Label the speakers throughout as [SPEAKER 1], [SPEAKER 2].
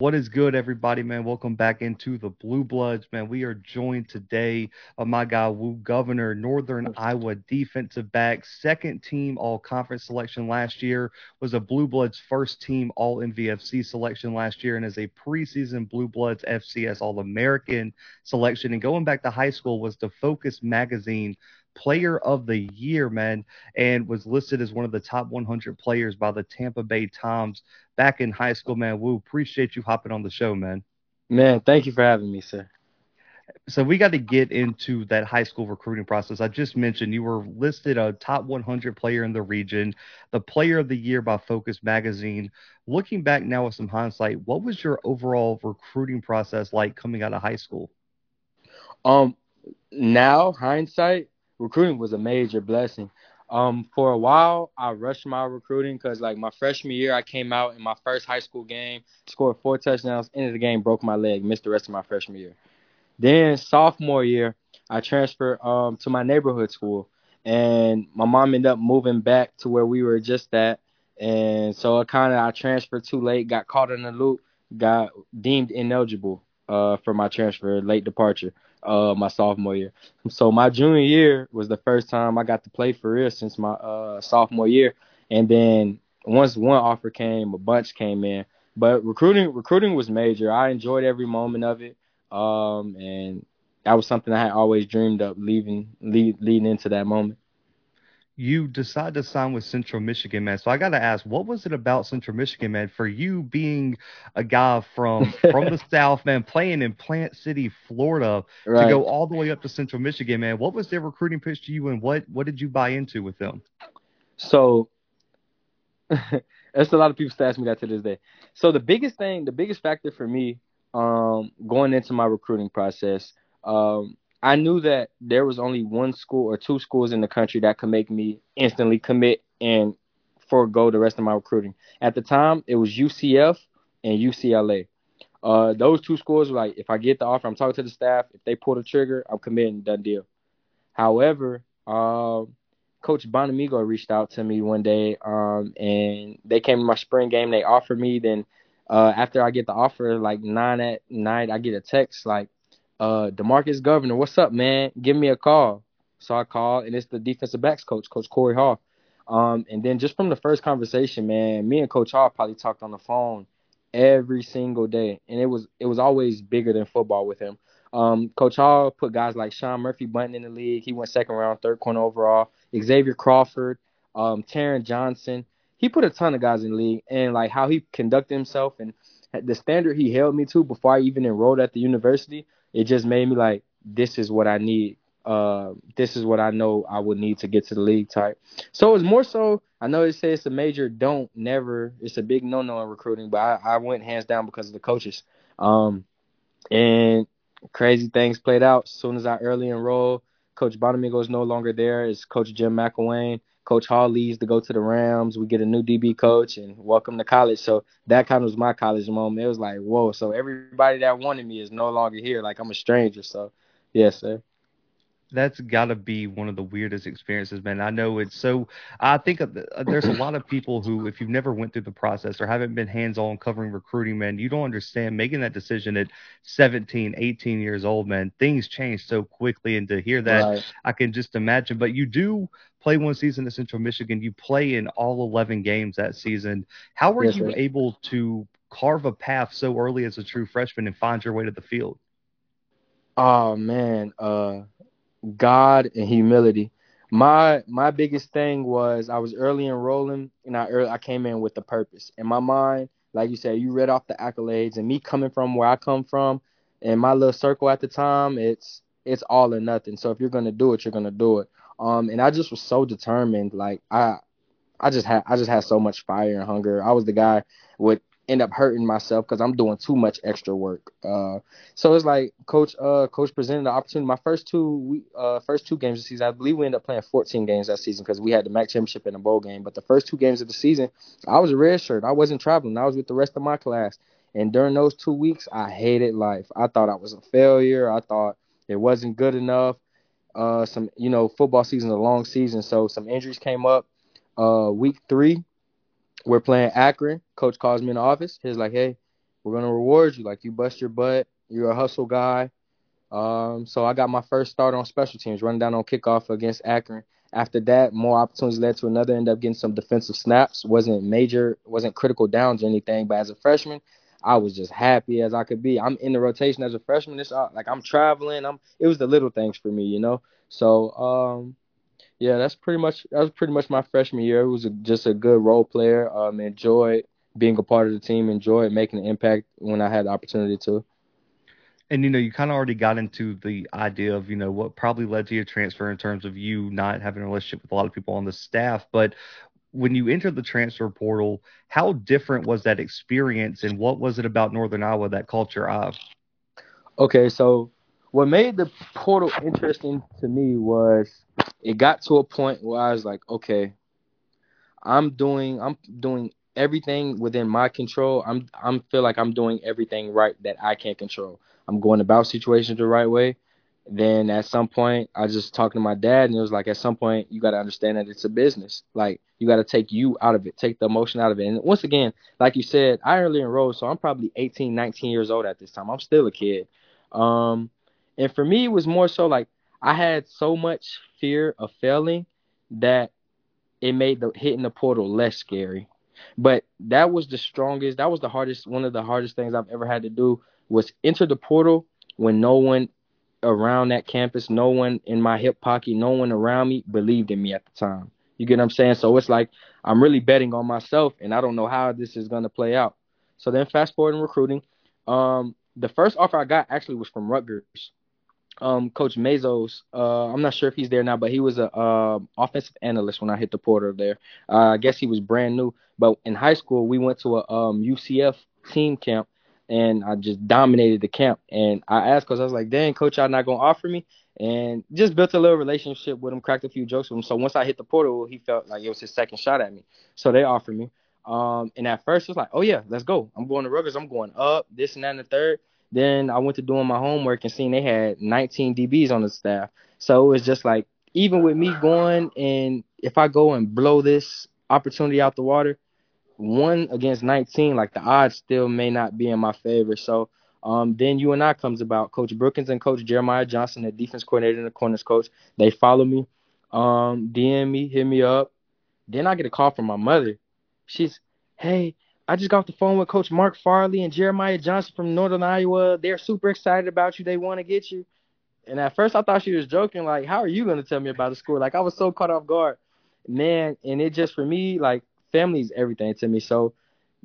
[SPEAKER 1] What is good, everybody, man? Welcome back into the Blue Bloods, man. We are joined today by my guy, Woo Governor, Northern Iowa defensive back, second team all conference selection last year, was a Blue Bloods first team all MVFC selection last year, and is a preseason Blue Bloods FCS All American selection. And going back to high school, was the Focus Magazine player of the year, man, and was listed as one of the top 100 players by the Tampa Bay Times back in high school, man. Woo, appreciate you hopping on the show, man.
[SPEAKER 2] Man, thank you for having me, sir.
[SPEAKER 1] So we got to get into that high school recruiting process. I just mentioned you were listed a top 100 player in the region, the player of the year by Focus Magazine. Looking back now with some hindsight, what was your overall recruiting process like coming out of high school?
[SPEAKER 2] Um, now hindsight, recruiting was a major blessing. Um, for a while, I rushed my recruiting because, like, my freshman year, I came out in my first high school game, scored four touchdowns, ended the game, broke my leg, missed the rest of my freshman year. Then sophomore year, I transferred um to my neighborhood school, and my mom ended up moving back to where we were just at, and so it kind of I transferred too late, got caught in the loop, got deemed ineligible uh for my transfer, late departure uh my sophomore year. So my junior year was the first time I got to play for real since my uh sophomore year. And then once one offer came, a bunch came in. But recruiting recruiting was major. I enjoyed every moment of it. Um and that was something I had always dreamed of leaving lead, leading into that moment
[SPEAKER 1] you decide to sign with Central Michigan, man. So I got to ask, what was it about Central Michigan, man, for you being a guy from from the South, man, playing in Plant City, Florida, right. to go all the way up to Central Michigan, man? What was their recruiting pitch to you, and what what did you buy into with them?
[SPEAKER 2] So. That's a lot of people still ask me that to this day. So the biggest thing, the biggest factor for me, um, going into my recruiting process, um, I knew that there was only one school or two schools in the country that could make me instantly commit and forego the rest of my recruiting. At the time, it was UCF and UCLA. Uh, those two schools were like, if I get the offer, I'm talking to the staff. If they pull the trigger, I'm committing, done deal. However, uh, Coach Bonamego reached out to me one day, um, and they came to my spring game. They offered me. Then uh, after I get the offer, like nine at night, I get a text like, uh, Demarcus Governor, what's up, man? Give me a call. So I called, and it's the defensive backs coach, Coach Corey Hall. Um, and then just from the first conversation, man, me and Coach Hall probably talked on the phone every single day, and it was it was always bigger than football with him. Um, Coach Hall put guys like Sean Murphy Bunting in the league. He went second round, third corner overall. Xavier Crawford, um, Taron Johnson. He put a ton of guys in the league, and like how he conducted himself and the standard he held me to before I even enrolled at the university it just made me like, this is what I need. Uh, this is what I know I would need to get to the league type. So it's more so. I know they say it's a major don't never. It's a big no no in recruiting, but I, I went hands down because of the coaches. Um, and crazy things played out. As soon as I early enrolled, Coach Bonamego is no longer there. It's Coach Jim McElwain. Coach Hall leaves to go to the Rams. We get a new DB coach and welcome to college. So that kind of was my college moment. It was like, whoa. So everybody that wanted me is no longer here. Like I'm a stranger. So yes, sir
[SPEAKER 1] that's got to be one of the weirdest experiences, man. I know it's so. I think there's a lot of people who, if you've never went through the process or haven't been hands-on covering recruiting, man, you don't understand making that decision at 17, 18 years old, man. Things change so quickly, and to hear that, right. I can just imagine. But you do play one season at Central Michigan. You play in all 11 games that season. How were yes, you sir. able to carve a path so early as a true freshman and find your way to the field?
[SPEAKER 2] Oh man, uh God and humility. My my biggest thing was I was early enrolling and I early, I came in with a purpose. In my mind, like you said, you read off the accolades and me coming from where I come from and my little circle at the time, it's it's all or nothing. So if you're gonna do it, you're gonna do it. Um and I just was so determined. Like I I just had I just had so much fire and hunger. I was the guy with end up hurting myself because I'm doing too much extra work. Uh, so it's like coach uh coach presented the opportunity. My first two uh first two games of the season, I believe we ended up playing 14 games that season because we had the MAC championship and a bowl game. But the first two games of the season, I was a red shirt. I wasn't traveling. I was with the rest of my class. And during those two weeks, I hated life. I thought I was a failure. I thought it wasn't good enough. Uh, some you know football season, is a long season, so some injuries came up. Uh, week three, we're playing Akron. Coach calls me in the office. He's like, "Hey, we're gonna reward you. Like you bust your butt. You're a hustle guy. Um, so I got my first start on special teams, running down on kickoff against Akron. After that, more opportunities led to another. Ended up getting some defensive snaps. wasn't major, wasn't critical downs or anything. But as a freshman, I was just happy as I could be. I'm in the rotation as a freshman. It's like I'm traveling. I'm. It was the little things for me, you know. So um, yeah, that's pretty much that was pretty much my freshman year. It was a, just a good role player. Um, enjoyed being a part of the team. Enjoyed making an impact when I had the opportunity to.
[SPEAKER 1] And you know, you kind of already got into the idea of you know what probably led to your transfer in terms of you not having a relationship with a lot of people on the staff. But when you entered the transfer portal, how different was that experience, and what was it about Northern Iowa that caught your eye?
[SPEAKER 2] Okay, so what made the portal interesting to me was it got to a point where I was like, okay, I'm doing I'm doing everything within my control. I'm I'm feel like I'm doing everything right that I can't control. I'm going about situations the right way. Then at some point, I just talked to my dad, and it was like, at some point, you got to understand that it's a business. Like you got to take you out of it, take the emotion out of it. And once again, like you said, I early enrolled, so I'm probably 18, 19 years old at this time. I'm still a kid. Um, and for me, it was more so like I had so much fear of failing that it made the hitting the portal less scary. But that was the strongest. That was the hardest. One of the hardest things I've ever had to do was enter the portal when no one around that campus, no one in my hip pocket, no one around me believed in me at the time. You get what I'm saying? So it's like I'm really betting on myself, and I don't know how this is gonna play out. So then, fast forward in recruiting, um, the first offer I got actually was from Rutgers um, Coach Mazos. Uh, I'm not sure if he's there now, but he was a uh, offensive analyst when I hit the portal there. Uh, I guess he was brand new. But in high school, we went to a um, UCF team camp, and I just dominated the camp. And I asked because I was like, "Dang, coach, y'all not gonna offer me?" And just built a little relationship with him, cracked a few jokes with him. So once I hit the portal, he felt like it was his second shot at me. So they offered me. Um, and at first it was like, "Oh yeah, let's go. I'm going to Rutgers. I'm going up. This and that and the third. Then I went to doing my homework and seeing they had 19 DBs on the staff. So it was just like, even with me going and if I go and blow this opportunity out the water, one against 19, like the odds still may not be in my favor. So um, then I comes about. Coach Brookins and Coach Jeremiah Johnson, the defense coordinator and the corners coach, they follow me, um, DM me, hit me up. Then I get a call from my mother. She's, hey, I just got off the phone with Coach Mark Farley and Jeremiah Johnson from Northern Iowa. They're super excited about you. They want to get you. And at first, I thought she was joking. Like, how are you going to tell me about the school? Like, I was so caught off guard, man. And it just for me, like, family is everything to me. So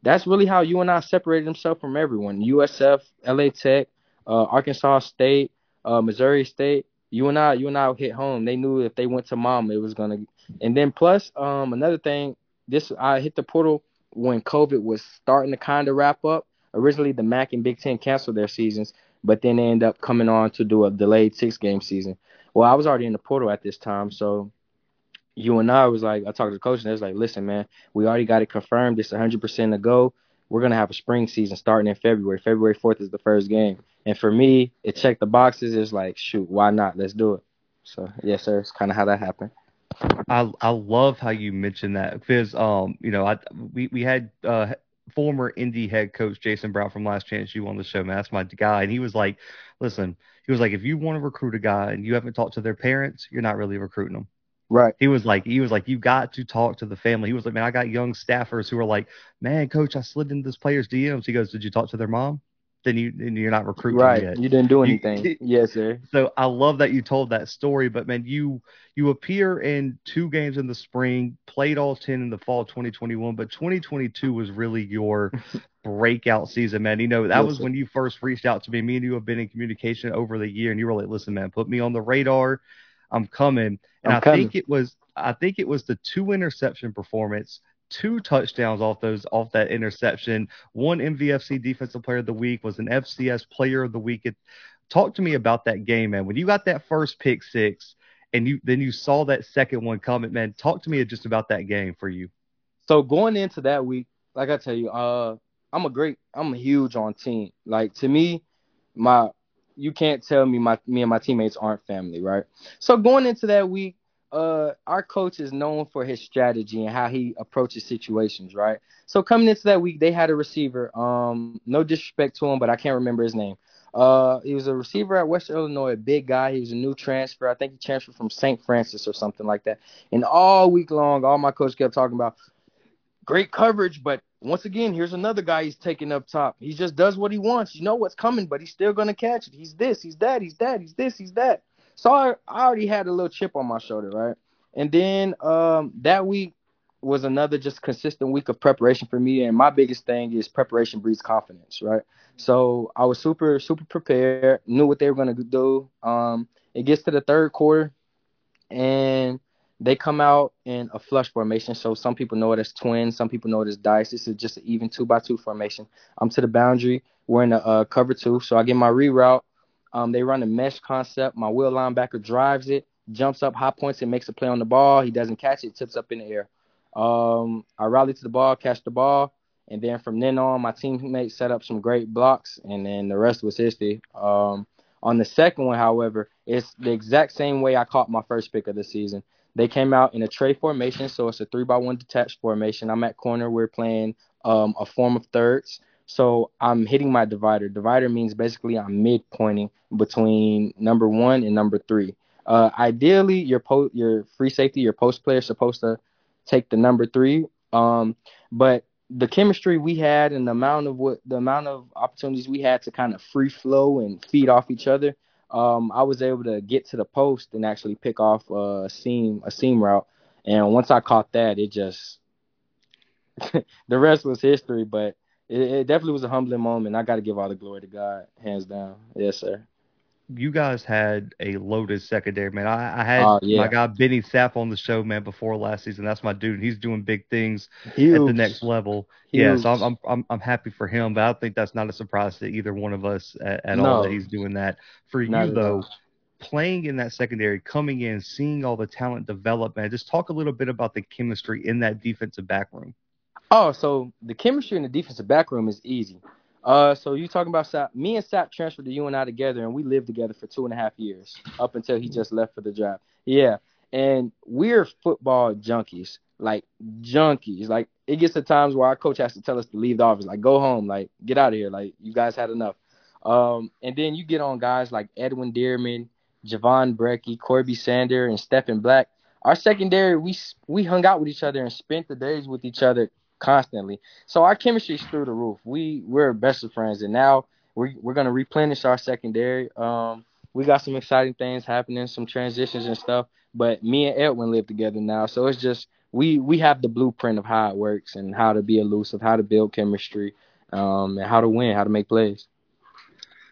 [SPEAKER 2] that's really how UNI separated himself from everyone. USF, LA Tech, uh, Arkansas State, uh, Missouri State. UNI, you and I hit home. They knew if they went to mom, it was gonna. And then plus, um, another thing, this I hit the portal when COVID was starting to kind of wrap up. Originally, the MAC and Big Ten canceled their seasons, but then they end up coming on to do a delayed six game season. Well, I was already in the portal at this time, so UNI was like, I talked to the coach and they was like, listen, man, we already got it confirmed. It's 100% to go. We're going to have a spring season starting in February. February 4th is the first game. And for me, it checked the boxes. It's like, shoot, why not? Let's do it. So, yes, sir. It's kind of how that happened.
[SPEAKER 1] I I love how you mentioned that because um you know I we we had uh former Indy head coach Jason Brown from Last Chance U on the show, man. That's my guy, and he was like, listen, he was like, if you want to recruit a guy and you haven't talked to their parents, you're not really recruiting them.
[SPEAKER 2] Right.
[SPEAKER 1] He was like, he was like, you got to talk to the family. He was like, man, I got young staffers who are like, man, coach, I slid into this player's DMs. He goes, did you talk to their mom? Then you then you're not recruiting
[SPEAKER 2] right.
[SPEAKER 1] yet.
[SPEAKER 2] You didn't do anything. You, yes, sir.
[SPEAKER 1] So I love that you told that story. But man, you you appear in two games in the spring, played all ten in the fall 2021, but 2022 was really your breakout season, man. You know that yes, was sir. when you first reached out to me. Me and you have been in communication over the year, and you were like, "Listen, man, put me on the radar. I'm coming." And I'm i coming. think it was I think it was the two interception performance two touchdowns off those off that interception. One MVFC Defensive Player of the Week was an FCS Player of the Week. Talk to me about that game, man. When you got that first pick six, and you then you saw that second one coming, man. Talk to me just about that game for you.
[SPEAKER 2] So going into that week, like I tell you, uh, I'm a great, I'm huge on team. Like to me, my you can't tell me my me and my teammates aren't family, right? So going into that week, uh, our coach is known for his strategy and how he approaches situations, right? So coming into that week, they had a receiver. Um, no disrespect to him, but I can't remember his name. Uh, he was a receiver at Western Illinois, a big guy. He was a new transfer. I think he transferred from St. Francis or something like that. And all week long, all my coach kept talking about great coverage, but once again, here's another guy he's taking up top. He just does what he wants. You know what's coming, but he's still gonna catch it. He's this, he's that, he's that, he's this, he's that. So I, I already had a little chip on my shoulder, right? And then um, that week was another just consistent week of preparation for me. And my biggest thing is preparation breeds confidence, right? So I was super, super prepared, knew what they were going to do. Um, it gets to the third quarter, and they come out in a flush formation. So some people know it as twins, some people know it as dice. This is just an even two by two formation. I'm to the boundary. We're in a cover two, so I get my reroute. Um, they run a mesh concept. My Will linebacker drives it, jumps up, high points it, makes a play on the ball. He doesn't catch it, tips up in the air. Um, I rally to the ball, catch the ball, and then from then on, my teammates set up some great blocks, and then the rest was history. Um, on the second one, however, it's the exact same way I caught my first pick of the season. They came out in a tray formation, so it's a three by one detached formation. I'm at corner. We're playing um, a form of thirds. So I'm hitting my divider. Divider means basically I'm midpointing between number one and number three. Uh, ideally, your po- your free safety, your post player is supposed to take the number three. Um, but the chemistry we had and the amount of what the amount of opportunities we had to kind of free flow and feed off each other, um, I was able to get to the post and actually pick off a seam a seam route. And once I caught that, it just the rest was history. But it, it definitely was a humbling moment. I got to give all the glory to God, hands down. Yes, sir.
[SPEAKER 1] You guys had a loaded secondary, man. I, I had uh, yeah. my guy Benny Sapp on the show, man, before last season. That's my dude. He's doing big things Huge. at the next level. Huge. Yeah, so I'm, I'm I'm happy for him, but I think that's not a surprise to either one of us at, at no. all that he's doing that. For not you though, all playing in that secondary, coming in, seeing all the talent develop, man. Just talk a little bit about the chemistry in that defensive back room.
[SPEAKER 2] Oh, so the chemistry in the defensive back room is easy. Uh, so you talking about Sapp? Me and Sapp transferred to UNI together, and we lived together for two and a half years up until he just left for the draft. Yeah, and we're football junkies, like junkies. Like it gets to times where our coach has to tell us to leave the office, like go home, like get out of here, like you guys had enough. Um, and then you get on guys like Edwin Dearman, Javon Brecky, Corby Sander, and Stephen Black. Our secondary, we we hung out with each other and spent the days with each other constantly. So our chemistry is through the roof. We we're best of friends, and now we're we're gonna replenish our secondary. Um, we got some exciting things happening, some transitions and stuff. But me and Edwin live together now, so it's just we we have the blueprint of how it works and how to be elusive, how to build chemistry, um, and how to win, how to make plays.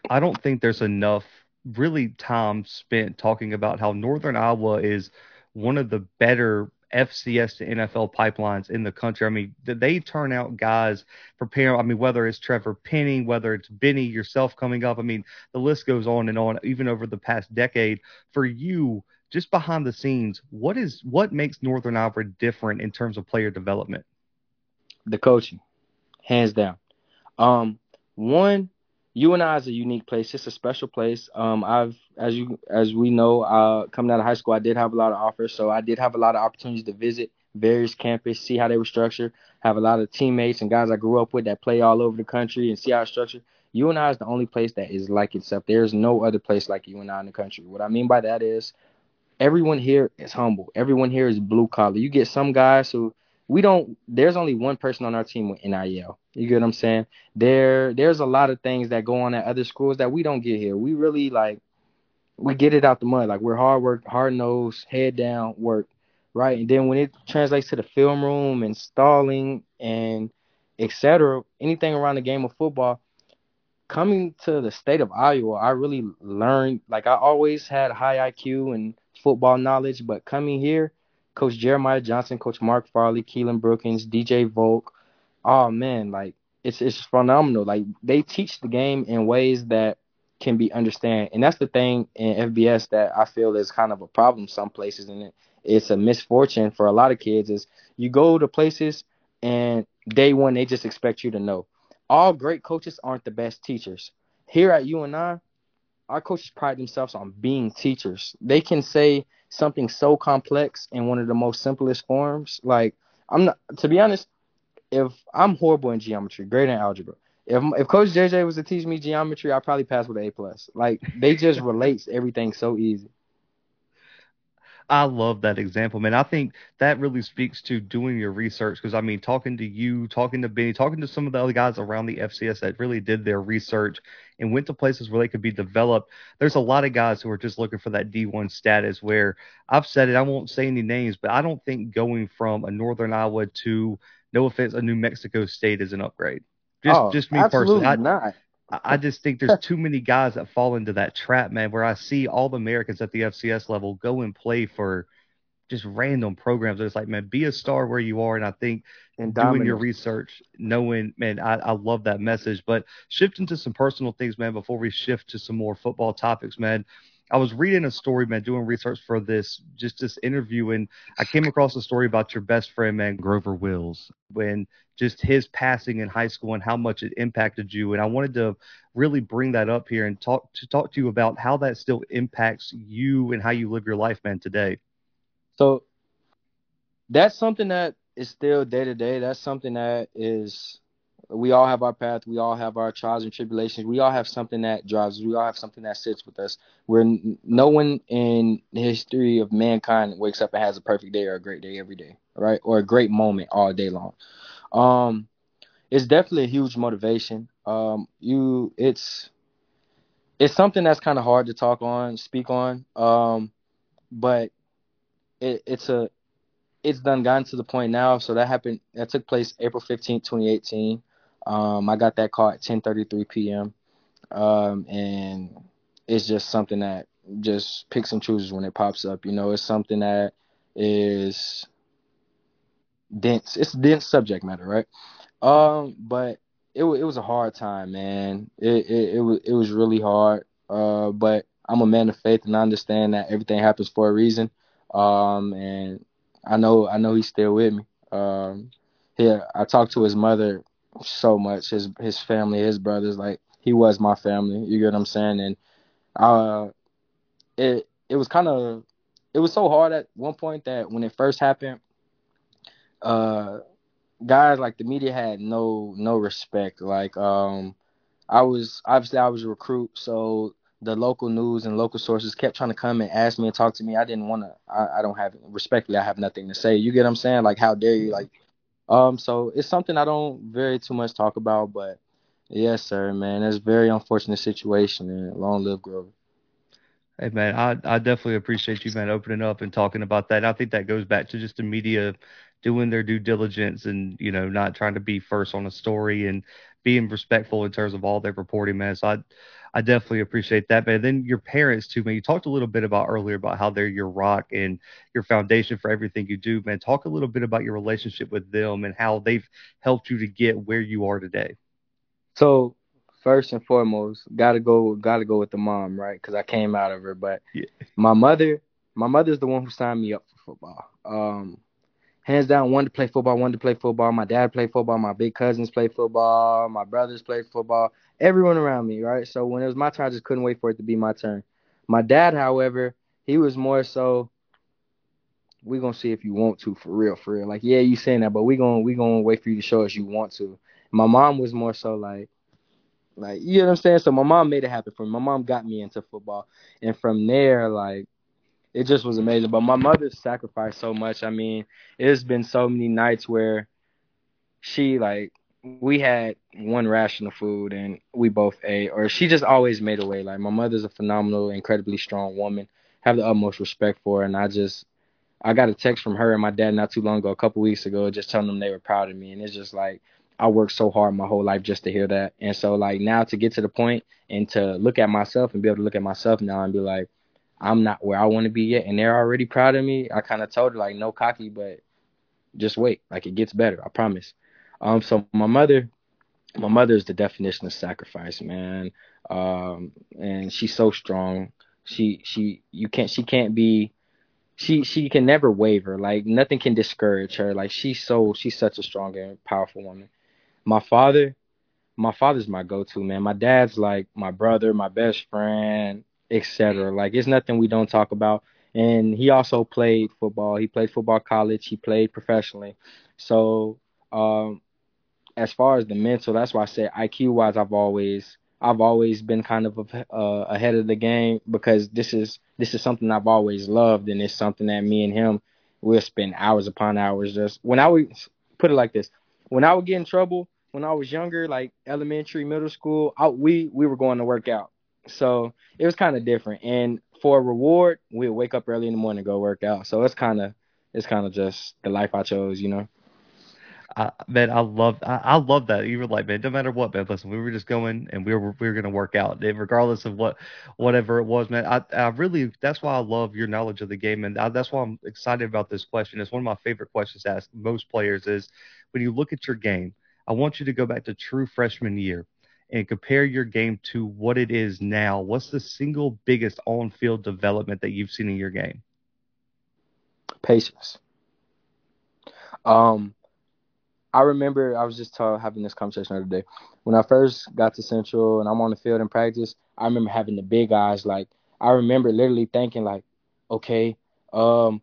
[SPEAKER 1] I don't think there's enough really time spent talking about how Northern Iowa is one of the better FCS to NFL pipelines in the country. I mean, they turn out guys preparing. I mean, whether it's Trevor Penning, whether it's Benny yourself coming up. I mean, the list goes on and on. Even over the past decade, for you, just behind the scenes, what is what makes Northern Iowa different in terms of player development?
[SPEAKER 2] The coaching, hands down. Um, one, UNI is a unique place. It's a special place. Um, I've, as you, as we know, uh, coming out of high school, I did have a lot of offers, so I did have a lot of opportunities to visit various campuses, see how they were structured. Have a lot of teammates and guys I grew up with that play all over the country and see how it's structured. UNI is the only place that is like itself. There's no other place like UNI in the country. What I mean by that is everyone here is humble. Everyone here is blue collar. You get some guys who we don't there's only one person on our team with NIL. You get what I'm saying? There there's a lot of things that go on at other schools that we don't get here. We really like we get it out the mud. Like we're hard work, hard nose, head down work, right? And then when it translates to the film room and stalling and etc., anything around the game of football, coming to the state of Iowa, I really learned like I always had high IQ and football knowledge, but coming here Coach Jeremiah Johnson, Coach Mark Farley, Keelan Brookins, DJ Volk. Oh man, like it's it's phenomenal. Like they teach the game in ways that can be understand, and that's the thing in FBS that I feel is kind of a problem some places, and it, it's a misfortune for a lot of kids. Is you go to places and day one they just expect you to know. All great coaches aren't the best teachers. Here at UNI, our coaches pride themselves on being teachers. They can say something so complex in one of the most simplest forms. Like I'm not to be honest, if I'm horrible in geometry, great in algebra. If if Coach JJ was to teach me geometry, I'd probably pass with an A plus. Like they just relates everything so easy.
[SPEAKER 1] I love that example, man. I think that really speaks to doing your research because I mean, talking to you, talking to Benny, talking to some of the other guys around the FCS that really did their research and went to places where they could be developed. There's a lot of guys who are just looking for that D1 status where I've said it, I won't say any names, but I don't think going from a Northern Iowa to, no offense, a New Mexico State is an upgrade. Just,
[SPEAKER 2] oh,
[SPEAKER 1] just me
[SPEAKER 2] absolutely
[SPEAKER 1] personally. I,
[SPEAKER 2] not.
[SPEAKER 1] I just think there's too many guys that fall into that trap, man, where I see all the Americans at the FCS level go and play for just random programs. It's like, man, be a star where you are. And I think
[SPEAKER 2] And
[SPEAKER 1] doing your research, knowing, man, I, I love that message. But shifting to some personal things, man, before we shift to some more football topics, man. I was reading a story, man, doing research for this, just this interview, and I came across a story about your best friend, man, Grover Wills, when just his passing in high school and how much it impacted you. And I wanted to really bring that up here and talk to talk to you about how that still impacts you and how you live your life, man, today.
[SPEAKER 2] So that's something that is still day to day. That's something that is we all have our path. We all have our trials and tribulations. We all have something that drives. us. We all have something that sits with us. Where no one in the history of mankind wakes up and has a perfect day or a great day every day, right? Or a great moment all day long. Um, it's definitely a huge motivation. Um, you, it's it's something that's kind of hard to talk on, speak on. Um, but it, it's a it's done gotten to the point now. So that happened. That took place April fifteenth, 2018. Um, I got that call at 10:33 p.m. Um, and it's just something that just picks and chooses when it pops up. You know, it's something that is dense. It's dense subject matter, right? Um, but it it was a hard time, man. It it it was it was really hard. Uh, but I'm a man of faith, and I understand that everything happens for a reason. Um, and I know I know he's still with me. Um, I talked to his mother so much, his his family, his brothers. Like he was my family. You get what I'm saying? And uh, it it was kind of it was so hard at one point that when it first happened, uh, guys like the media had no no respect. Like um, I was obviously I was a recruit, so the local news and local sources kept trying to come and ask me and talk to me. I didn't want to. I, I don't have respectfully. I have nothing to say. You get what I'm saying? Like how dare you? Like um, so it's something I don't very too much talk about, but yes, sir, man, it's a very unfortunate situation, and long live Grover.
[SPEAKER 1] Hey man, I, I definitely appreciate you, man, opening up and talking about that. And I think that goes back to just the media doing their due diligence and, you know, not trying to be first on a story and being respectful in terms of all their reporting, man. So I I definitely appreciate that, man. Then your parents too, man. You talked a little bit about earlier about how they're your rock and your foundation for everything you do, man. Talk a little bit about your relationship with them and how they've helped you to get where you are today.
[SPEAKER 2] So first and foremost, gotta go, gotta go with the mom, right? Because I came out of her. But
[SPEAKER 1] Yeah.
[SPEAKER 2] my mother, my mother's the one who signed me up for football. Um, hands down, wanted to play football, wanted to play football. My dad played football. My big cousins played football. My brothers played football. Everyone around me, right? So when it was my turn, I just couldn't wait for it to be my turn. My dad, however, he was more so. We gonna see if you want to for real, for real. Like, yeah, you saying that, but we gonna we gonna wait for you to show us you want to. My mom was more so like, like you know what I'm saying. So my mom made it happen for me. My mom got me into football, and from there, like, it just was amazing. But my mother sacrificed so much. I mean, it's been so many nights where she like we had one ration of food and we both ate, or she just always made a way. Like my mother's a phenomenal, incredibly strong woman. Have the utmost respect for her, and I just I got a text from her and my dad not too long ago, a couple weeks ago, just telling them they were proud of me, and it's just like I worked so hard my whole life just to hear that, and so like now to get to the point and to look at myself and be able to look at myself now and be like, I'm not where I want to be yet, and they're already proud of me. I kind of told her like, no cocky, but just wait, like it gets better, I promise. Um, so my mother, my mother is the definition of sacrifice, man. Um, and she's so strong. She she you can't she can't be she she can never waver. Like nothing can discourage her. Like she's so she's such a strong and powerful woman. My father, my father's my go-to man. My dad's like my brother, my best friend, etc. Like it's nothing we don't talk about. And he also played football. He played football college. He played professionally. So um, as far as the mental, that's why I say IQ wise, I've always I've always been kind of uh, ahead of the game because this is this is something I've always loved, and it's something that me and him we'll spend hours upon hours just when I would put it like this, when I would get in trouble when I was younger, like elementary, middle school, I, we we were going to work out, so it was kind of different. And for a reward, we'd wake up early in the morning go work out. So it's kind of it's kind of just the life I chose, you know.
[SPEAKER 1] I, man, I love I, I love that. You were like, man, no matter what, man. Listen, we were just going and we were we were gonna work out, regardless of what whatever it was, man. I I really that's why I love your knowledge of the game, and I, that's why I'm excited about this question. It's one of my favorite questions to ask most players is when you look at your game. I want you to go back to true freshman year and compare your game to what it is now. What's the single biggest on-field development that you've seen in your game?
[SPEAKER 2] Patience. Um I remember I was just having this conversation the other day. When I first got to Central and I'm on the field in practice, I remember having the big eyes. Like I remember literally thinking like, okay, um,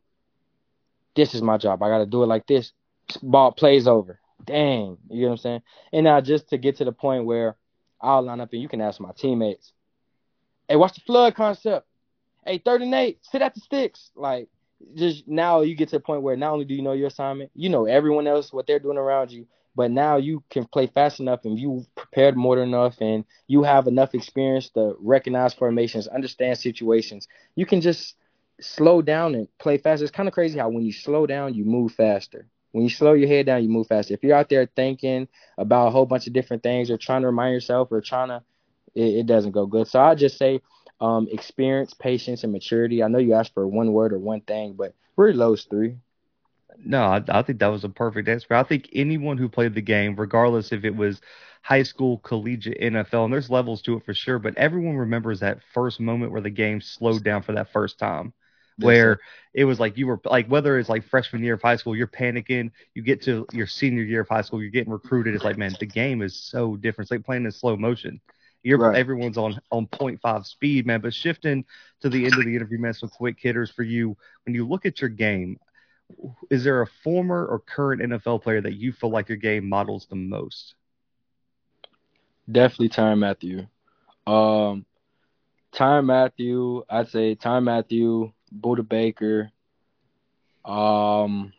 [SPEAKER 2] this is my job. I got to do it like this. Ball plays over. Dang, you know what I'm saying? And now just to get to the point where I'll line up and you can ask my teammates, hey, watch the flood concept? Hey, third and eight, sit at the sticks. Like just now you get to the point where not only do you know your assignment, you know everyone else what they're doing around you, but now you can play fast enough and you prepared more than enough and you have enough experience to recognize formations, understand situations. You can just slow down and play faster. It's kind of crazy how when you slow down, you move faster. When you slow your head down, you move faster. If you're out there thinking about a whole bunch of different things or trying to remind yourself or trying to, it, it doesn't go good. So I just say um, experience, patience, and maturity. I know you asked for one word or one thing, but really those three.
[SPEAKER 1] No, I, I, think that was a perfect answer. I think anyone who played the game, regardless if it was high school, collegiate, NFL, and there's levels to it for sure, but everyone remembers that first moment where the game slowed down for that first time. Where it was like you were like whether it's like freshman year of high school, you're panicking. You get to your senior year of high school, you're getting recruited. It's like man, the game is so different. It's like playing in slow motion. You're right. everyone's on on 0.5 speed, man. But shifting to the end of the interview, man, some quick hitters for you. When you look at your game, is there a former or current NFL player that you feel like your game models the most?
[SPEAKER 2] Definitely Tyrann Mathieu. Um, Mathieu, I'd say Tyrann Mathieu, Budda Baker, um,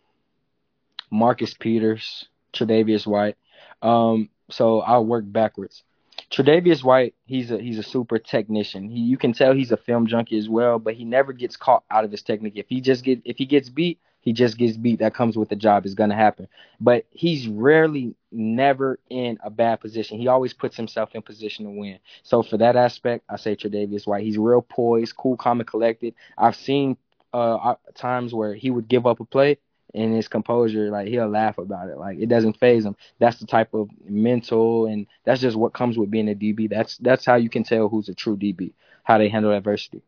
[SPEAKER 2] Marcus Peters, Tre'Davious White. Um, so I'll work backwards. Tre'Davious White, he's a he's a super technician. He, you can tell he's a film junkie as well, but he never gets caught out of his technique. If he just get if he gets beat, he just gets beat. That comes with the job. Is gonna happen. But he's rarely never in a bad position. He always puts himself in position to win. So for that aspect, I say Tre'Davious White. He's real poised, cool, calm, and collected. I've seen uh, times where he would give up a play and his composure, like he'll laugh about it. Like it doesn't phase him. That's the type of mental, and that's just what comes with being a DB. That's that's how you can tell who's a true DB, how they handle adversity.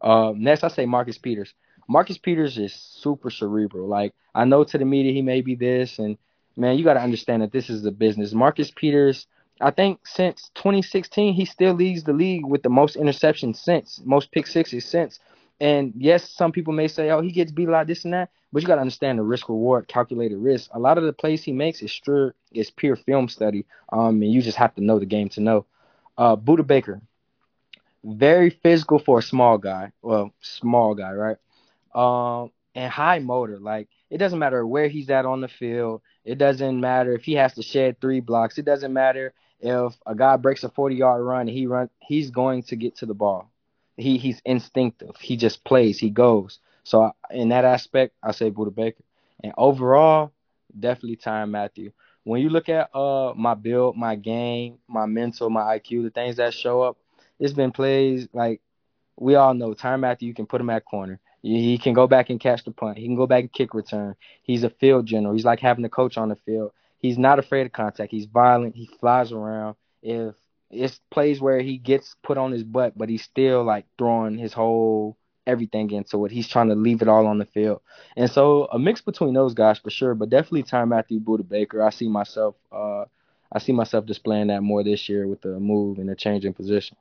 [SPEAKER 2] Uh, next, I say Marcus Peters. Marcus Peters is super cerebral. Like I know to the media he may be this, and man, you got to understand that this is a business. Marcus Peters, I think since 2016, he still leads the league with the most interceptions since, most pick sixes since. And yes, some people may say, oh, he gets beat a lot, this and that. But you got to understand the risk reward, calculated risk. A lot of the plays he makes is sure is pure film study. Um, and you just have to know the game to know. Uh, Budda Baker, very physical for a small guy. Well, small guy, right? Um, and high motor. Like it doesn't matter where he's at on the field. It doesn't matter if he has to shed three blocks. It doesn't matter if a guy breaks a 40 yard run he run. He's going to get to the ball. He he's instinctive. He just plays. He goes. So in that aspect, I say Budda Baker. And overall, definitely Tyrann Mathieu. When you look at uh my build, my game, my mental, my IQ, the things that show up, it's been plays like we all know Tyrann Mathieu. You can put him at corner. He can go back and catch the punt. He can go back and kick return. He's a field general. He's like having a coach on the field. He's not afraid of contact. He's violent. He flies around. If it's plays where he gets put on his butt, but he's still like throwing his whole everything into it. He's trying to leave it all on the field. And so a mix between those guys for sure, but definitely Tyrann Mathieu Budda Baker. I see myself uh I see myself displaying that more this year with the move and the change in position.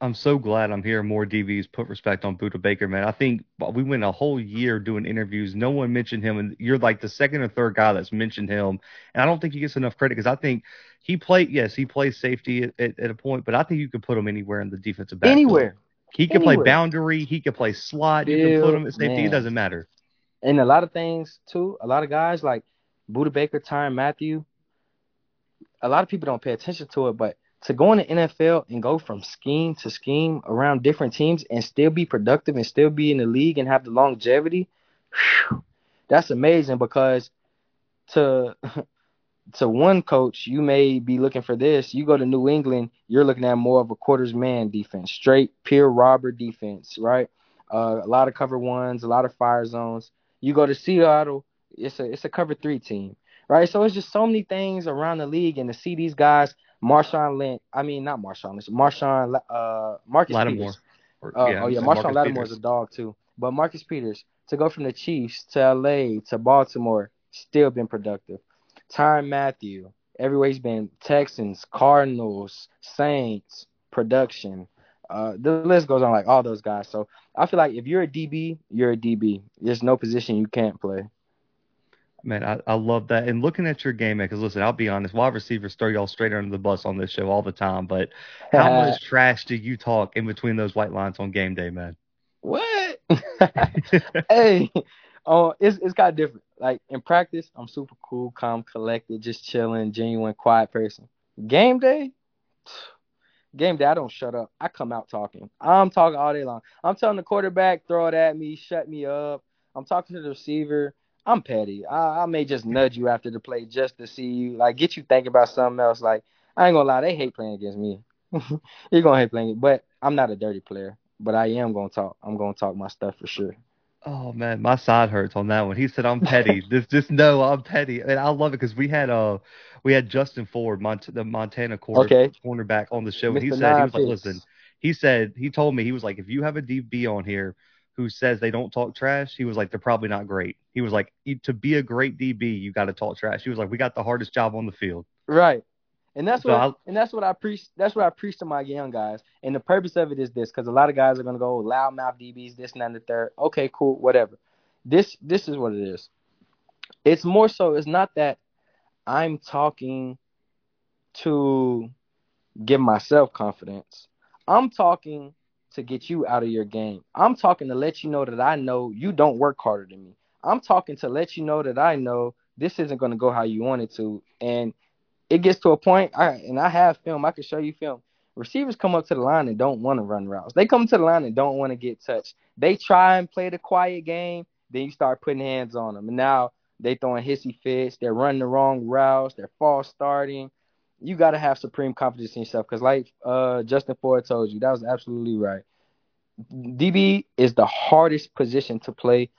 [SPEAKER 1] I'm so glad I'm hearing more DBs put respect on Budda Baker, man. I think we went a whole year doing interviews. No one mentioned him, and you're like the second or third guy that's mentioned him. And I don't think he gets enough credit because I think he played, yes, he plays safety at, at, at, a point, but I think you could put him anywhere in the defensive back.
[SPEAKER 2] Anywhere.
[SPEAKER 1] He can play boundary. He can play slot. Bill, you can put him at safety. Man. It doesn't matter.
[SPEAKER 2] And a lot of things too. A lot of guys like Budda Baker, Tyrann Mathieu. A lot of people don't pay attention to it, but to go in the NFL and go from scheme to scheme around different teams and still be productive and still be in the league and have the longevity, whew, that's amazing because to to one coach, you may be looking for this. You go to New England, you're looking at more of a quarters man defense, straight pure robber defense, right? Uh, a lot of cover ones, a lot of fire zones. You go to Seattle, it's a it's a cover three team, right? So it's just so many things around the league, and to see these guys Marshawn Lynch. I mean, not Marshawn Lynch. Marshawn. Uh, Marcus Lattimore. Peters. Uh, yeah, oh yeah, Marshawn Marcus Lattimore is a dog too. But Marcus Peters to go from the Chiefs to LA to Baltimore, still been productive. Tyrann Mathieu, everywhere he's been, Texans, Cardinals, Saints, production. Uh, the list goes on like all those guys. So I feel like if you're a DB, you're a DB. There's no position you can't play.
[SPEAKER 1] Man, I, I love that. And looking at your game, man, because listen, I'll be honest, wide receivers throw y'all straight under the bus on this show all the time. But how much trash do you talk in between those white lines on game day, man?
[SPEAKER 2] What? hey, oh, it's it's kind of different. Like in practice, I'm super cool, calm, collected, just chilling, genuine, quiet person. Game day, game day, I don't shut up. I come out talking. I'm talking all day long. I'm telling the quarterback, throw it at me, shut me up. I'm talking to the receiver. I'm petty. I, I may just nudge you after the play just to see you, like get you thinking about something else. Like I ain't gonna lie, they hate playing against me. You're gonna hate playing, but I'm not a dirty player. But I am gonna talk. I'm gonna talk my stuff for sure.
[SPEAKER 1] Oh man, my side hurts on that one. He said I'm petty. just just know I'm petty, and I love it because we had uh we had Justin Ford, Mont- the Montana quarter- okay. cornerback, on the show, and he said he was like, listen, he said he told me he was like, if you have a DB on here who says they don't talk trash, he was like, they're probably not great. He was like, to be a great DB, you got to talk trash. He was like, we got the hardest job on the field.
[SPEAKER 2] Right. And that's so what I'll, and that's what I preach. That's what I preach to my young guys. And the purpose of it is this, because a lot of guys are gonna go loudmouth DBs, this and that and the third. Okay, cool, whatever. This this is what it is. It's more so. It's not that I'm talking to give myself confidence. I'm talking to get you out of your game. I'm talking to let you know that I know you don't work harder than me. I'm talking to let you know that I know this isn't going to go how you want it to. And it gets to a point, I, and I have film, I can show you film. Receivers come up to the line and don't want to run routes. They come to the line and don't want to get touched. They try and play the quiet game, then you start putting hands on them. And now they throwing hissy fits. They're running the wrong routes. They're false starting. You got to have supreme confidence in yourself because, like uh, Justin Ford told you, that was absolutely right. DB is the hardest position to play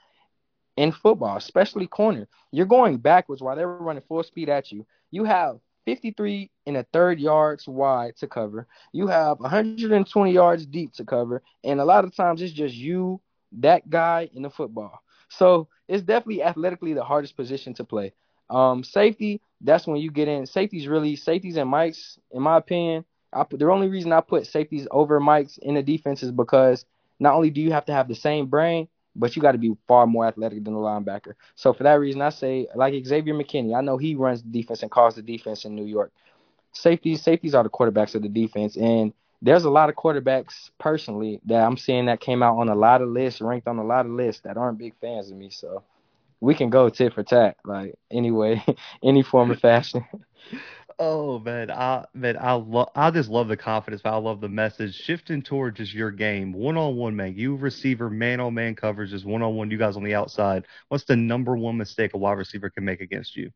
[SPEAKER 2] in football, especially corner. You're going backwards while they're running full speed at you. You have 53 and a third yards wide to cover. You have 120 yards deep to cover, and a lot of times it's just you, that guy, in the football. So it's definitely athletically the hardest position to play. Um, safety, that's when you get in. Safeties really, safeties and mics, in my opinion, I put, the only reason I put safeties over mics in the defense is because not only do you have to have the same brain, but you got to be far more athletic than the linebacker. So for that reason, I say like Xavier McKinney. I know he runs the defense and calls the defense in New York. Safeties, safeties are the quarterbacks of the defense, and there's a lot of quarterbacks personally that I'm seeing that came out on a lot of lists, ranked on a lot of lists that aren't big fans of me. So we can go tit for tat, like anyway, any form of fashion.
[SPEAKER 1] Oh man, I man, I love I just love the confidence. I love the message. Shifting towards just your game, one on one, man. You receiver, man on man coverage, just one on one. You guys on the outside. What's the number one mistake a wide receiver can make against you?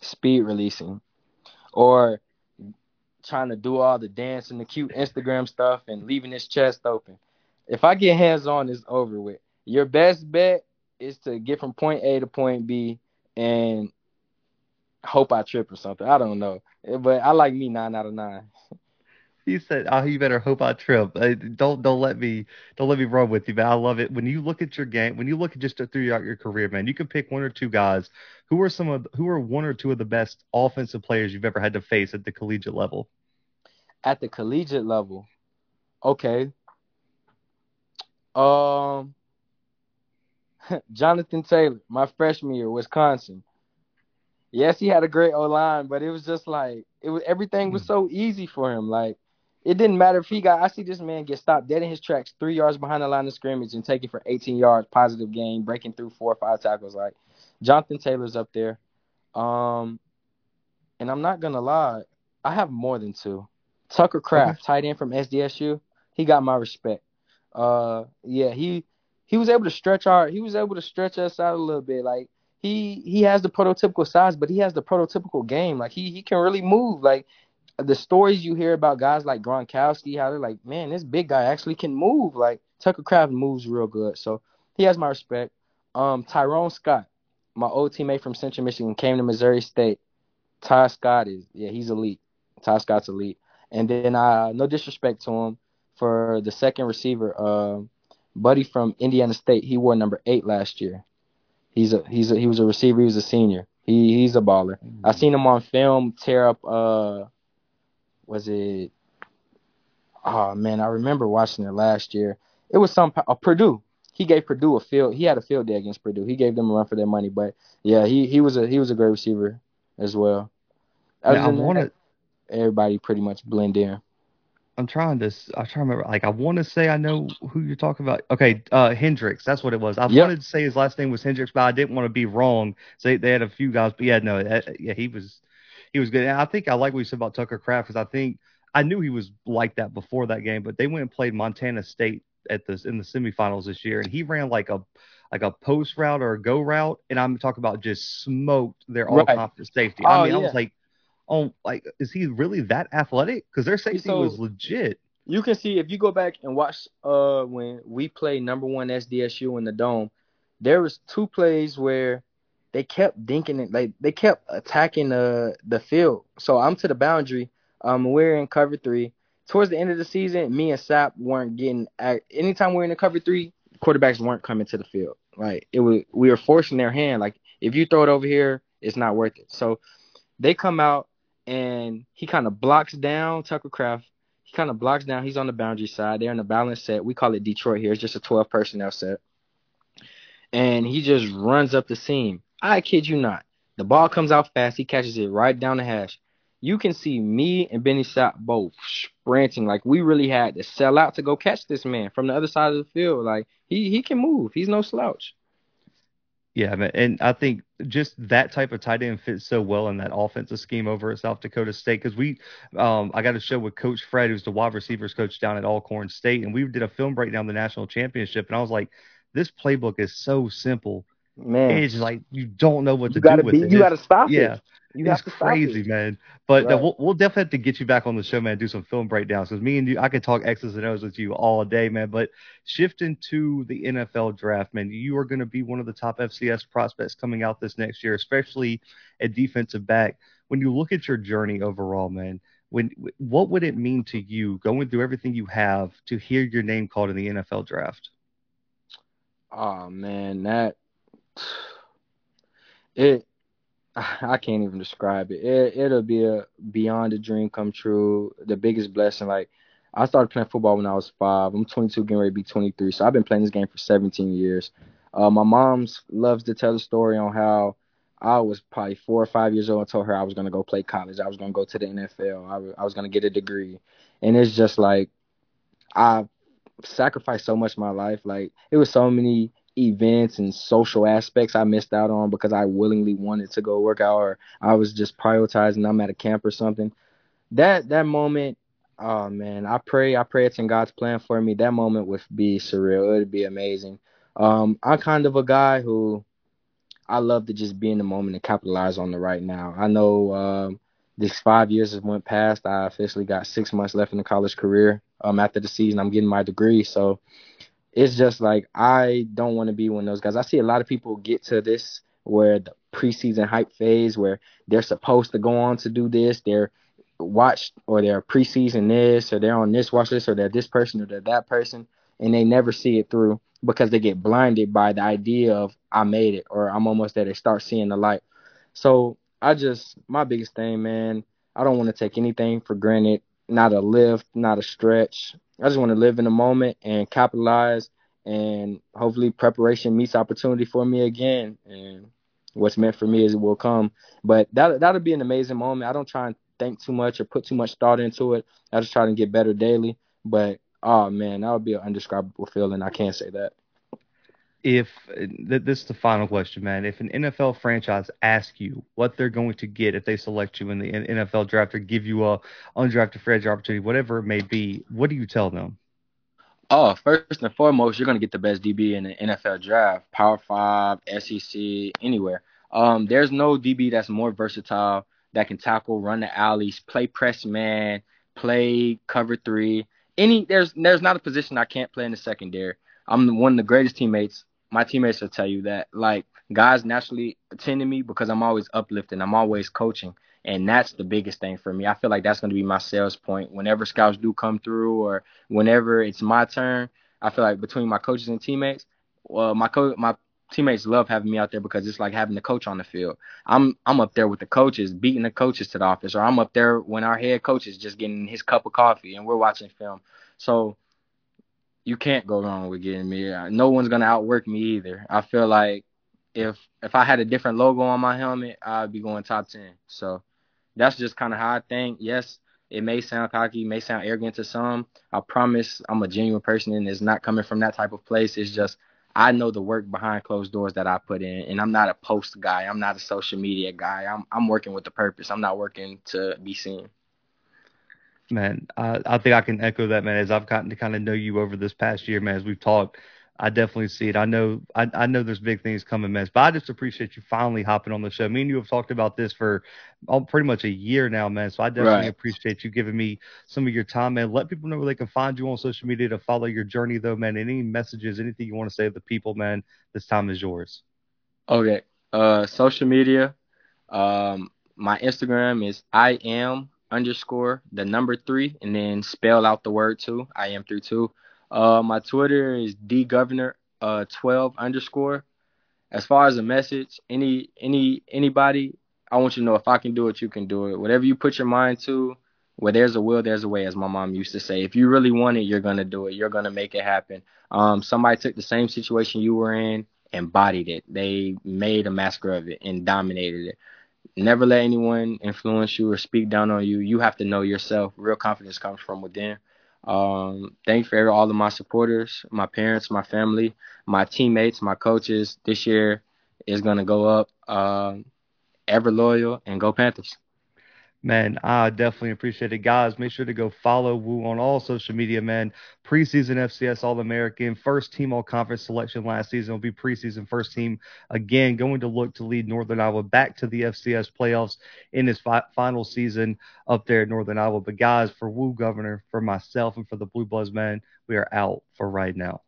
[SPEAKER 2] Speed releasing, or trying to do all the dance and the cute Instagram stuff and leaving his chest open. If I get hands on, it's over with. Your best bet is to get from point A to point B and hope I trip or something. I don't know, but I like me nine out of nine.
[SPEAKER 1] he said, "Oh, you better hope I trip. Uh, don't don't let me don't let me run with you." But I love it when you look at your game. When you look at just throughout your career, man, you can pick one or two guys who are some of who are one or two of the best offensive players you've ever had to face at the collegiate level.
[SPEAKER 2] At the collegiate level, okay. Um, Jonathan Taylor, my freshman year, Wisconsin. Yes, he had a great O line, but it was just like it was everything was hmm. so easy for him. Like it didn't matter if he got. I see this man get stopped dead in his tracks, three yards behind the line of scrimmage, and take it for 18 yards, positive gain, breaking through four or five tackles. Like Jonathan Taylor's up there. Um, and I'm not gonna lie, I have more than two. Tucker Kraft, tight end from SDSU, he got my respect. Uh, yeah, he he was able to stretch our he was able to stretch us out a little bit. Like he he has the prototypical size, but he has the prototypical game. Like he he can really move. Like the stories you hear about guys like Gronkowski, how they're like, man, this big guy actually can move. Like Tucker Kraft moves real good, so he has my respect. Um, Tyrone Scott, my old teammate from Central Michigan, came to Missouri State. Ty Scott is yeah, he's elite. Ty Scott's elite. And then uh, no disrespect to him for the second receiver, uh, Buddy from Indiana State. He wore number eight last year. He's a he's a he was a receiver. He was a senior. He he's a baller. Mm-hmm. I seen him on film tear up. Uh, was it? Oh man, I remember watching it last year. It was some uh, Purdue. He gave Purdue a field. He had a field day against Purdue. He gave them a run for their money. But yeah, he he was a he was a great receiver as well.
[SPEAKER 1] Yeah, I want to.
[SPEAKER 2] Everybody pretty much blend in.
[SPEAKER 1] I'm trying to. I'm trying to remember. Like, I want to say I know who you're talking about. Okay, uh, Hendricks. That's what it was. I yep. wanted to say his last name was Hendricks, but I didn't want to be wrong. So they, they had a few guys, but yeah, no, that, yeah, he was, he was good. And I think I like what you said about Tucker Kraft because I think I knew he was like that before that game, but they went and played Montana State at the in the semifinals this year, and he ran like a like a post route or a go route, and I'm talking about just smoked their all right. safety. I oh, mean, yeah. I was like, oh, like, is he really that athletic? Because their safety so, was legit.
[SPEAKER 2] You can see if you go back and watch uh when we play number one SDSU in the dome, there was two plays where they kept dinking it, like they kept attacking the the field. So I'm to the boundary. Um, we're in cover three. Towards the end of the season, me and Sapp weren't getting. Anytime we are in the cover three, quarterbacks weren't coming to the field. Like it was, we were forcing their hand. Like if you throw it over here, it's not worth it. So they come out and he kind of blocks down Tucker Kraft. He kind of blocks down. He's on the boundary side. They're in the balance set. We call it Detroit here. It's just a 12 personnel set. And he just runs up the seam. I kid you not. The ball comes out fast. He catches it right down the hash. You can see me and Benny Sapp both sprinting. Like we really had to sell out to go catch this man from the other side of the field. Like he he can move. He's no slouch.
[SPEAKER 1] Yeah, man. and I think just that type of tight end fits so well in that offensive scheme over at South Dakota State because we, um, I got a show with Coach Fred, who's the wide receivers coach down at Alcorn State, and we did a film breakdown the national championship, and I was like, this playbook is so simple. Man, it's like you don't know what to do with
[SPEAKER 2] be,
[SPEAKER 1] it.
[SPEAKER 2] You got to stop
[SPEAKER 1] yeah.
[SPEAKER 2] it.
[SPEAKER 1] You it's crazy, man. But uh, right. we'll, we'll definitely have to get you back on the show, man. Do some film breakdowns because me and you, I could talk X's and O's with you all day, man. But shifting to the NFL draft, man, you are going to be one of the top FCS prospects coming out this next year, especially at defensive back. When you look at your journey overall, man, when what would it mean to you going through everything you have to hear your name called in the NFL draft?
[SPEAKER 2] Oh man, that it I can't even describe it. it. It'll be a beyond a dream come true. The biggest blessing. Like I started playing football when I was five. I'm 22, getting ready to be 23. So I've been playing this game for 17 years. Uh, my mom's loves to tell the story on how I was probably four or five years old. I told her I was gonna go play college. I was gonna go to the NFL. I, I was gonna get a degree. And it's just like I sacrificed so much of my life. Like it was so many events and social aspects I missed out on because I willingly wanted to go work out or I was just prioritizing I'm at a camp or something. That that moment, oh man, I pray I pray it's in God's plan for me. That moment would be surreal. It would be amazing. Um, I'm kind of a guy who I love to just be in the moment and capitalize on the right now. I know um, these five years have went past. I officially got six months left in the college career. Um, after the season, I'm getting my degree, so it's just like I don't want to be one of those guys. I see a lot of people get to this where the preseason hype phase where they're supposed to go on to do this. They're watched or they're preseason this or they're on this watch list or they're this person or they're that person and they never see it through because they get blinded by the idea of I made it or I'm almost there. They start seeing the light. So I just my biggest thing, man. I don't want to take anything for granted. Not a lift, not a stretch. I just want to live in the moment and capitalize. And hopefully, preparation meets opportunity for me again. And what's meant for me is it will come. But that that'll be an amazing moment. I don't try and think too much or put too much thought into it. I just try to get better daily. But oh man, that would be an indescribable feeling. I can't say that.
[SPEAKER 1] If this is the final question, man, if an NFL franchise asks you what they're going to get if they select you in the NFL draft or give you a undrafted free agent opportunity, whatever it may be, what do you tell them?
[SPEAKER 2] Oh, first and foremost, you're going to get the best DB in the NFL draft, Power Five, SEC, anywhere. Um, there's no DB that's more versatile that can tackle, run the alleys, play press man, play cover three. Any there's there's not a position I can't play in the secondary. I'm one of the greatest teammates. My teammates will tell you that. Like guys naturally attend to me because I'm always uplifting. I'm always coaching. And that's the biggest thing for me. I feel like that's going to be my sales point. Whenever scouts do come through or whenever it's my turn, I feel like between my coaches and teammates, well, my co- my teammates love having me out there because it's like having the coach on the field. I'm I'm up there with the coaches, beating the coaches to the office, or I'm up there when our head coach is just getting his cup of coffee and we're watching film. So you can't go wrong with getting me. No one's gonna outwork me either. I feel like if if I had a different logo on my helmet, I'd be going top ten. So that's just kind of how I think. Yes, it may sound cocky, may sound arrogant to some. I promise I'm a genuine person and it's not coming from that type of place. It's just I know the work behind closed doors that I put in, and I'm not a post guy. I'm not a social media guy. I'm I'm working with the purpose. I'm not working to be seen.
[SPEAKER 1] Man, I, I think I can echo that, man. As I've gotten to kind of know you over this past year, man, as we've talked, I definitely see it. I know, I, I know there's big things coming, man. But I just appreciate you finally hopping on the show. Me and you have talked about this for oh, pretty much a year now, man. So I definitely right. appreciate you giving me some of your time, man. Let people know where they can find you on social media to follow your journey, though, man. Any messages, anything you want to say to the people, man. This time is yours.
[SPEAKER 2] Okay. Uh, social media. Um, my Instagram is I am underscore the number three, and then spell out the word two. I am through two. Uh, my Twitter is dgovernor uh 12 underscore. As far as a message, any any anybody, I want you to know if I can do it, you can do it. Whatever you put your mind to, where there's a will, there's a way, as my mom used to say. If you really want it, you're gonna do it. You're gonna make it happen. Um, somebody took the same situation you were in, embodied it. They made a master of it and dominated it. Never let anyone influence you or speak down on you. You have to know yourself. Real confidence comes from within. Um, thanks for all of my supporters, my parents, my family, my teammates, my coaches. This year is going to go up. Uh, ever loyal and go Panthers.
[SPEAKER 1] Man, I definitely appreciate it. Guys, make sure to go follow Woo on all social media, man. Preseason FCS All American, first team all conference selection last season will be preseason first team again, going to look to lead Northern Iowa back to the FCS playoffs in his fi- final season up there at Northern Iowa. But guys, for Woo Governor, for myself, and for the Bluebloods, man, we are out for right now.